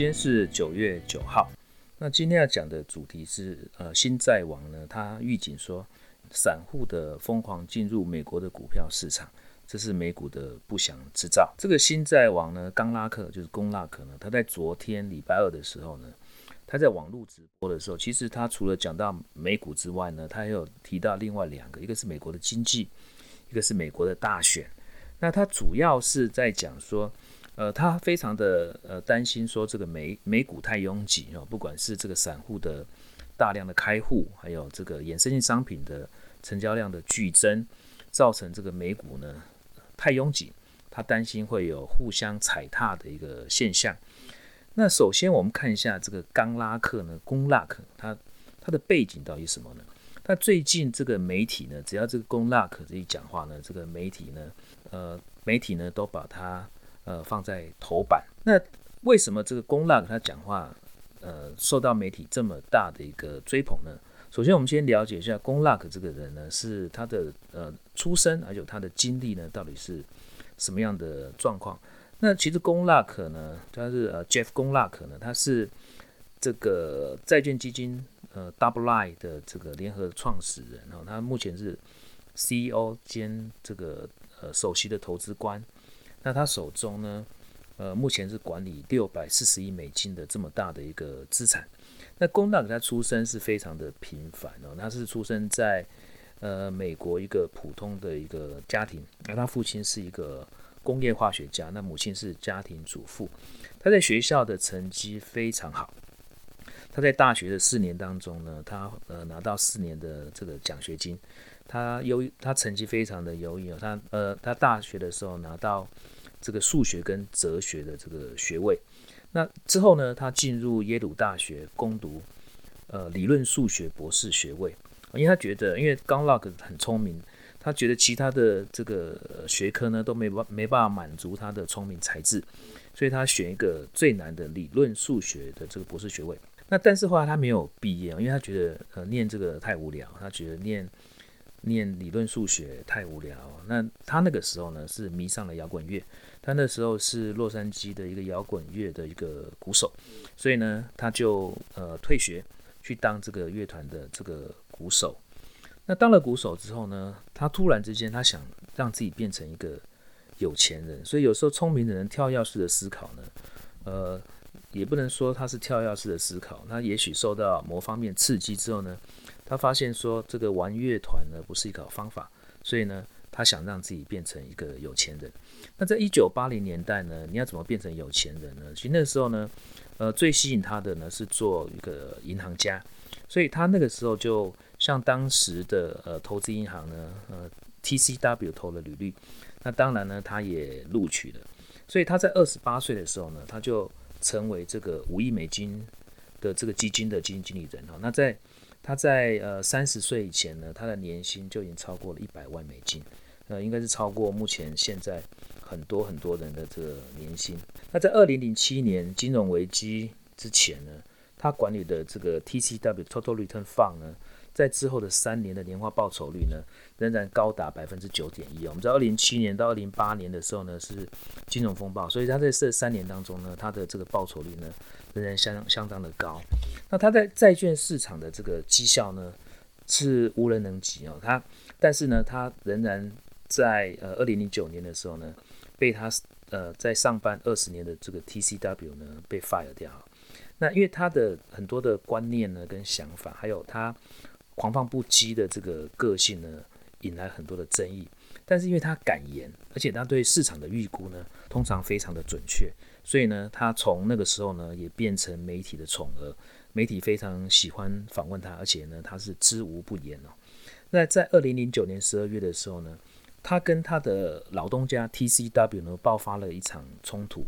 今天是九月九号，那今天要讲的主题是，呃，新债王呢，他预警说，散户的疯狂进入美国的股票市场，这是美股的不祥之兆。这个新债王呢，刚拉克就是宫拉克呢，他在昨天礼拜二的时候呢，他在网络直播的时候，其实他除了讲到美股之外呢，他还有提到另外两个，一个是美国的经济，一个是美国的大选。那他主要是在讲说。呃，他非常的呃担心说这个美美股太拥挤哦，不管是这个散户的大量的开户，还有这个衍生性商品的成交量的剧增，造成这个美股呢太拥挤，他担心会有互相踩踏的一个现象。那首先我们看一下这个冈拉克呢，宫拉克他他的背景到底什么呢？那最近这个媒体呢，只要这个宫拉克这一讲话呢，这个媒体呢，呃，媒体呢都把他。呃，放在头版。那为什么这个龚 luck 他讲话，呃，受到媒体这么大的一个追捧呢？首先，我们先了解一下龚 luck 这个人呢，是他的呃出身，还有他的经历呢，到底是什么样的状况？那其实龚 luck 呢，他是呃 Jeff 龚 luck 呢，他是这个债券基金呃 DoubleLine 的这个联合创始人哦，他目前是 CEO 兼这个呃首席的投资官。那他手中呢，呃，目前是管理六百四十亿美金的这么大的一个资产。那工大给他出生是非常的平凡哦，他是出生在呃美国一个普通的一个家庭，那他父亲是一个工业化学家，那母亲是家庭主妇。他在学校的成绩非常好，他在大学的四年当中呢，他呃拿到四年的这个奖学金。他优，他成绩非常的优异哦。他呃，他大学的时候拿到这个数学跟哲学的这个学位。那之后呢，他进入耶鲁大学攻读呃理论数学博士学位。因为他觉得，因为冈拉克很聪明，他觉得其他的这个学科呢都没办没办法满足他的聪明才智，所以他选一个最难的理论数学的这个博士学位。那但是后来他没有毕业，因为他觉得呃念这个太无聊，他觉得念。念理论数学太无聊。那他那个时候呢，是迷上了摇滚乐。他那时候是洛杉矶的一个摇滚乐的一个鼓手，所以呢，他就呃退学去当这个乐团的这个鼓手。那当了鼓手之后呢，他突然之间他想让自己变成一个有钱人。所以有时候聪明的人跳跃式的思考呢，呃，也不能说他是跳跃式的思考。他也许受到某方面刺激之后呢。他发现说，这个玩乐团呢不是一个好方法，所以呢，他想让自己变成一个有钱人。那在一九八零年代呢，你要怎么变成有钱人呢？其实那时候呢，呃，最吸引他的呢是做一个银行家，所以他那个时候就向当时的呃投资银行呢，呃 TCW 投了履历。那当然呢，他也录取了。所以他在二十八岁的时候呢，他就成为这个五亿美金的这个基金的基金经理人哈。那在他在呃三十岁以前呢，他的年薪就已经超过了一百万美金，呃，应该是超过目前现在很多很多人的这个年薪。那在二零零七年金融危机之前呢，他管理的这个 TCW Total Return Fund 呢，在之后的三年的年化报酬率呢，仍然高达百分之九点一。我们知道二零零七年到二零零八年的时候呢，是金融风暴，所以他在这三年当中呢，他的这个报酬率呢，仍然相相当的高。那他在债券市场的这个绩效呢，是无人能及哦。他但是呢，他仍然在呃二零零九年的时候呢，被他呃在上班二十年的这个 TCW 呢被 fire 掉。那因为他的很多的观念呢跟想法，还有他。狂放不羁的这个个性呢，引来很多的争议。但是因为他敢言，而且他对市场的预估呢，通常非常的准确，所以呢，他从那个时候呢，也变成媒体的宠儿。媒体非常喜欢访问他，而且呢，他是知无不言哦。那在二零零九年十二月的时候呢，他跟他的老东家 TCW 呢爆发了一场冲突。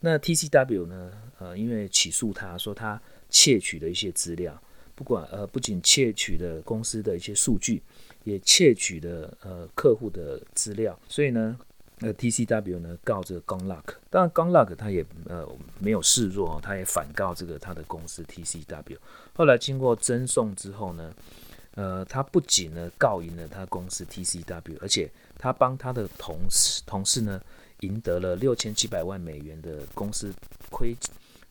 那 TCW 呢，呃，因为起诉他说他窃取了一些资料。不管呃，不仅窃取了公司的一些数据，也窃取了呃客户的资料，所以呢，呃 TCW 呢告这个冈拉克，当然 Gunlock 他也呃没有示弱，他也反告这个他的公司 TCW。后来经过争讼之后呢，呃，他不仅呢告赢了他公司 TCW，而且他帮他的同事同事呢赢得了六千七百万美元的公司亏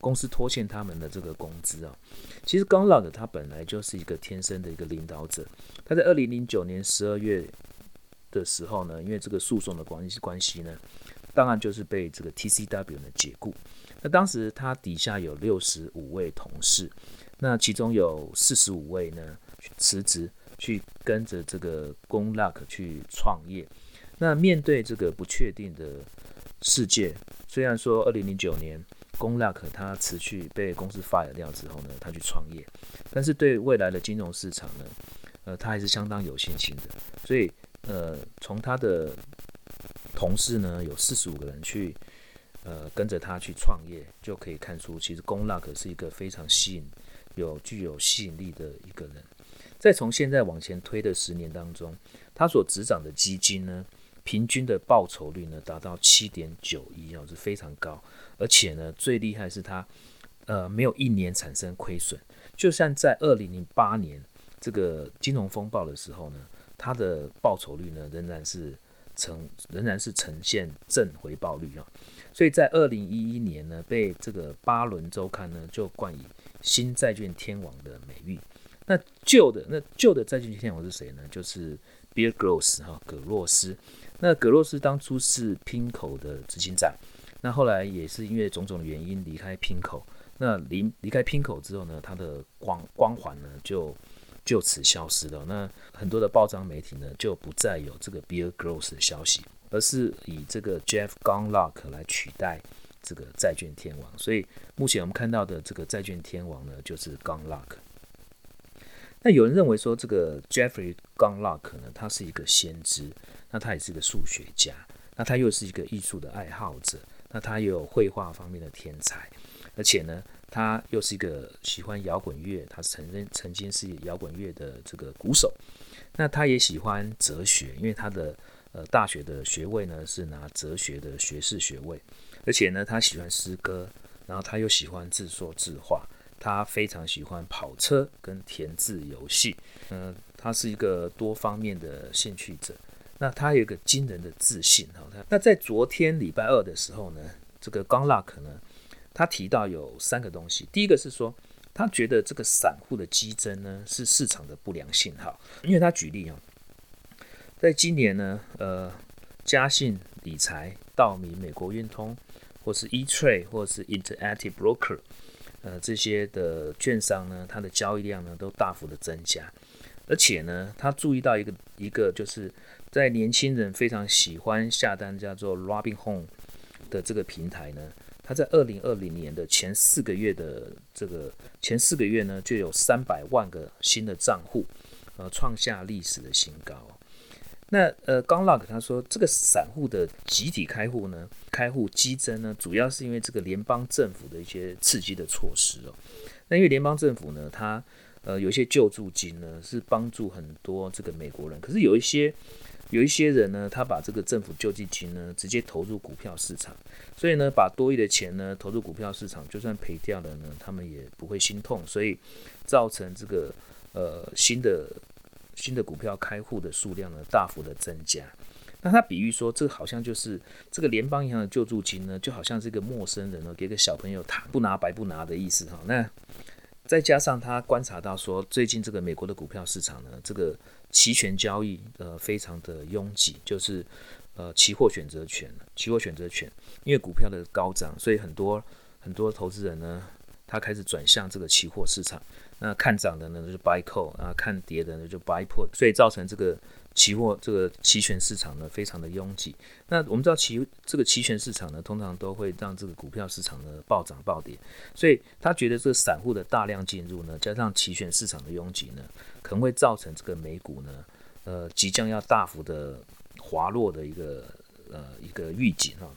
公司拖欠他们的这个工资啊。其实 Gundlach 他本来就是一个天生的一个领导者，他在二零零九年十二月的时候呢，因为这个诉讼的关系关系呢，当然就是被这个 TCW 呢解雇。那当时他底下有六十五位同事，那其中有四十五位呢辞职去跟着这个 Gundlach 去创业。那面对这个不确定的世界，虽然说二零零九年 Gong Luck，他辞去被公司 fire 掉之后呢，他去创业，但是对未来的金融市场呢，呃，他还是相当有信心的。所以，呃，从他的同事呢，有四十五个人去。呃，跟着他去创业，就可以看出，其实 Gong Luck 是一个非常吸引、有具有吸引力的一个人。再从现在往前推的十年当中，他所执掌的基金呢，平均的报酬率呢达到七点九一哦，是非常高。而且呢，最厉害是它呃没有一年产生亏损，就像在二零零八年这个金融风暴的时候呢，它的报酬率呢仍然是呈仍然是呈现正回报率啊。所以在二零一一年呢，被这个巴伦周刊呢就冠以新债券天王的美誉。那旧的那旧的债券天王是谁呢？就是 Bill Gross 哈，葛洛斯。那葛洛斯当初是 PIMCO 的执行长，那后来也是因为种种的原因离开 PIMCO。那离离开 PIMCO 之后呢，他的光光环呢就就此消失了。那很多的报章媒体呢就不再有这个 Bill Gross 的消息。而是以这个 Jeff Gundlach 来取代这个债券天王，所以目前我们看到的这个债券天王呢，就是 Gundlach。那有人认为说，这个 Jeffrey Gundlach 呢，他是一个先知，那他也是一个数学家，那他又是一个艺术的爱好者，那他又有绘画方面的天才，而且呢，他又是一个喜欢摇滚乐，他曾经曾经是摇滚乐的这个鼓手，那他也喜欢哲学，因为他的。呃，大学的学位呢是拿哲学的学士学位，而且呢，他喜欢诗歌，然后他又喜欢自说自话，他非常喜欢跑车跟填字游戏，嗯、他是一个多方面的兴趣者。那他有一个惊人的自信哈。那在昨天礼拜二的时候呢，这个 Gundlach 呢，他提到有三个东西，第一个是说，他觉得这个散户的激增呢是市场的不良信号，因为他举例啊。在今年呢，呃，嘉信理财、道明、美国运通，或是 E-Trade，或是 Interactive Broker，呃，这些的券商呢，它的交易量呢都大幅的增加，而且呢，他注意到一个一个，就是在年轻人非常喜欢下单叫做 Robinhood 的这个平台呢，它在二零二零年的前四个月的这个前四个月呢，就有三百万个新的账户，呃，创下历史的新高。那呃，Gundlach 他说，这个散户的集体开户呢，开户激增呢，主要是因为这个联邦政府的一些刺激的措施哦。那因为联邦政府呢，它呃有一些救助金呢，是帮助很多这个美国人。可是有一些有一些人呢，他把这个政府救济金呢，直接投入股票市场，所以呢，把多余的钱呢投入股票市场，就算赔掉了呢，他们也不会心痛，所以造成这个呃新的。新的股票开户的数量呢，大幅的增加，那他比喻说，这好像就是这个联邦银行的救助金呢，就好像是一个陌生人呢给个小朋友糖，不拿白不拿的意思哈。那再加上他观察到说，最近这个美国的股票市场呢，这个期权交易呃非常的拥挤，就是呃期货选择权，期货选择权，因为股票的高涨，所以很多很多投资人呢，他开始转向这个期货市场。那看涨的呢就 buy call 啊，看跌的呢就 buy put，所以造成这个期货这个期权市场呢非常的拥挤。那我们知道期这个期权市场呢，通常都会让这个股票市场呢暴涨暴跌，所以他觉得这个散户的大量进入呢，加上期权市场的拥挤呢，可能会造成这个美股呢，呃，即将要大幅的滑落的一个呃一个预警哈。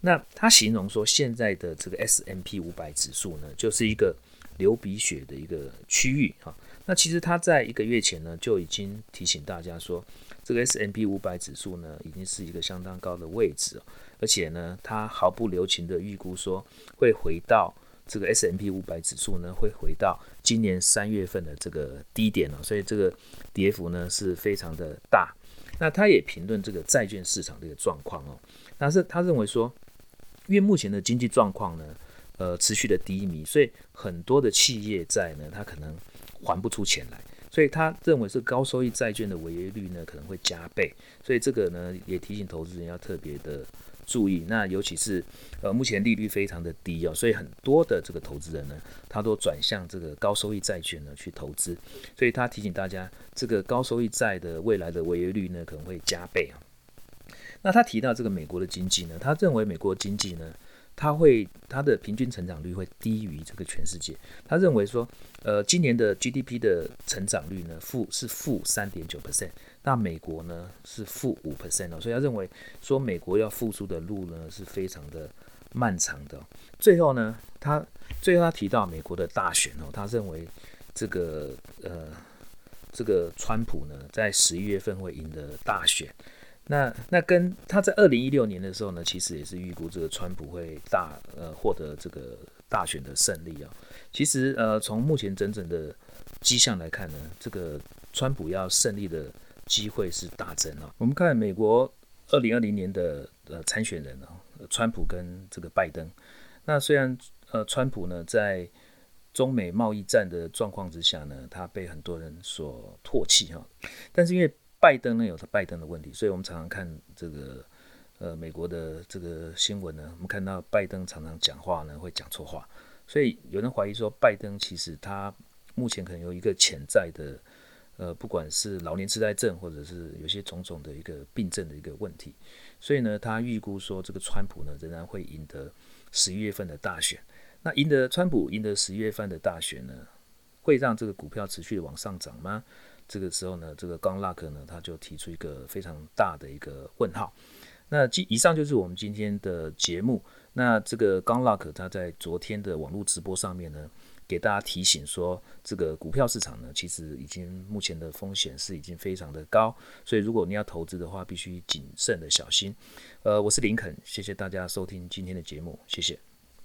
那他形容说，现在的这个 S M P 五百指数呢，就是一个。流鼻血的一个区域哈，那其实他在一个月前呢就已经提醒大家说，这个 S M P 五百指数呢已经是一个相当高的位置，而且呢他毫不留情的预估说会回到这个 S M P 五百指数呢会回到今年三月份的这个低点了，所以这个跌幅呢是非常的大。那他也评论这个债券市场的一个状况哦，但是他认为说，因为目前的经济状况呢。呃持续的低迷，所以很多的企业债呢，它可能还不出钱来，所以他认为是高收益债券的违约率呢可能会加倍，所以这个呢也提醒投资人要特别的。注意，那尤其是呃，目前利率非常的低哦，所以很多的这个投资人呢，他都转向这个高收益债券呢去投资，所以他提醒大家，这个高收益债的未来的违约率呢可能会加倍啊。那他提到这个美国的经济呢，他认为美国经济呢。他会，他的平均成长率会低于这个全世界。他认为说，呃，今年的 GDP 的成长率呢，负是负三点九 percent，那美国呢是负五 percent 哦，所以他认为说，美国要复苏的路呢是非常的漫长的。最后呢，他最后他提到美国的大选哦，他认为这个呃，这个川普呢在十一月份会赢得大选。那那跟他在二零一六年的时候呢，其实也是预估这个川普会大呃获得这个大选的胜利啊。其实呃从目前整整的迹象来看呢，这个川普要胜利的机会是大增啊。我们看美国二零二零年的呃参选人啊，川普跟这个拜登。那虽然呃川普呢在中美贸易战的状况之下呢，他被很多人所唾弃哈，但是因为拜登呢有他拜登的问题，所以我们常常看这个呃美国的这个新闻呢，我们看到拜登常常讲话呢会讲错话，所以有人怀疑说拜登其实他目前可能有一个潜在的呃不管是老年痴呆症或者是有些种种的一个病症的一个问题，所以呢他预估说这个川普呢仍然会赢得十一月份的大选，那赢得川普赢得十一月份的大选呢，会让这个股票持续的往上涨吗？这个时候呢，这个刚拉克呢，他就提出一个非常大的一个问号。那今以上就是我们今天的节目。那这个刚拉克他在昨天的网络直播上面呢，给大家提醒说，这个股票市场呢，其实已经目前的风险是已经非常的高，所以如果你要投资的话，必须谨慎的小心。呃，我是林肯，谢谢大家收听今天的节目，谢谢。